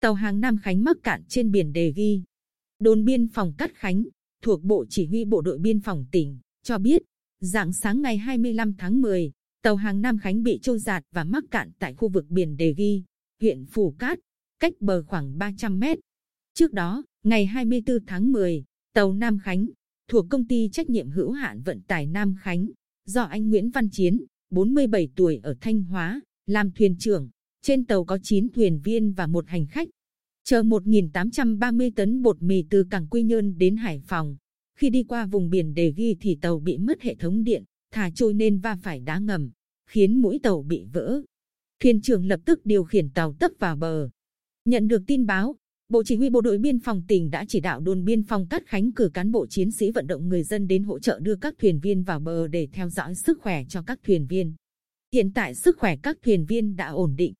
tàu hàng Nam Khánh mắc cạn trên biển Đề Ghi. Đồn biên phòng Cát Khánh, thuộc Bộ Chỉ huy Bộ đội Biên phòng tỉnh, cho biết, dạng sáng ngày 25 tháng 10, tàu hàng Nam Khánh bị trôi giạt và mắc cạn tại khu vực biển Đề Ghi, huyện Phù Cát, cách bờ khoảng 300 mét. Trước đó, ngày 24 tháng 10, tàu Nam Khánh, thuộc công ty trách nhiệm hữu hạn vận tải Nam Khánh, do anh Nguyễn Văn Chiến, 47 tuổi ở Thanh Hóa, làm thuyền trưởng. Trên tàu có 9 thuyền viên và một hành khách. Chờ 1.830 tấn bột mì từ cảng Quy Nhơn đến Hải Phòng. Khi đi qua vùng biển Đề Ghi thì tàu bị mất hệ thống điện, thả trôi nên va phải đá ngầm, khiến mũi tàu bị vỡ. Thuyền trưởng lập tức điều khiển tàu tấp vào bờ. Nhận được tin báo, Bộ Chỉ huy Bộ đội Biên phòng tỉnh đã chỉ đạo đồn biên phòng Cát Khánh cử cán bộ chiến sĩ vận động người dân đến hỗ trợ đưa các thuyền viên vào bờ để theo dõi sức khỏe cho các thuyền viên. Hiện tại sức khỏe các thuyền viên đã ổn định.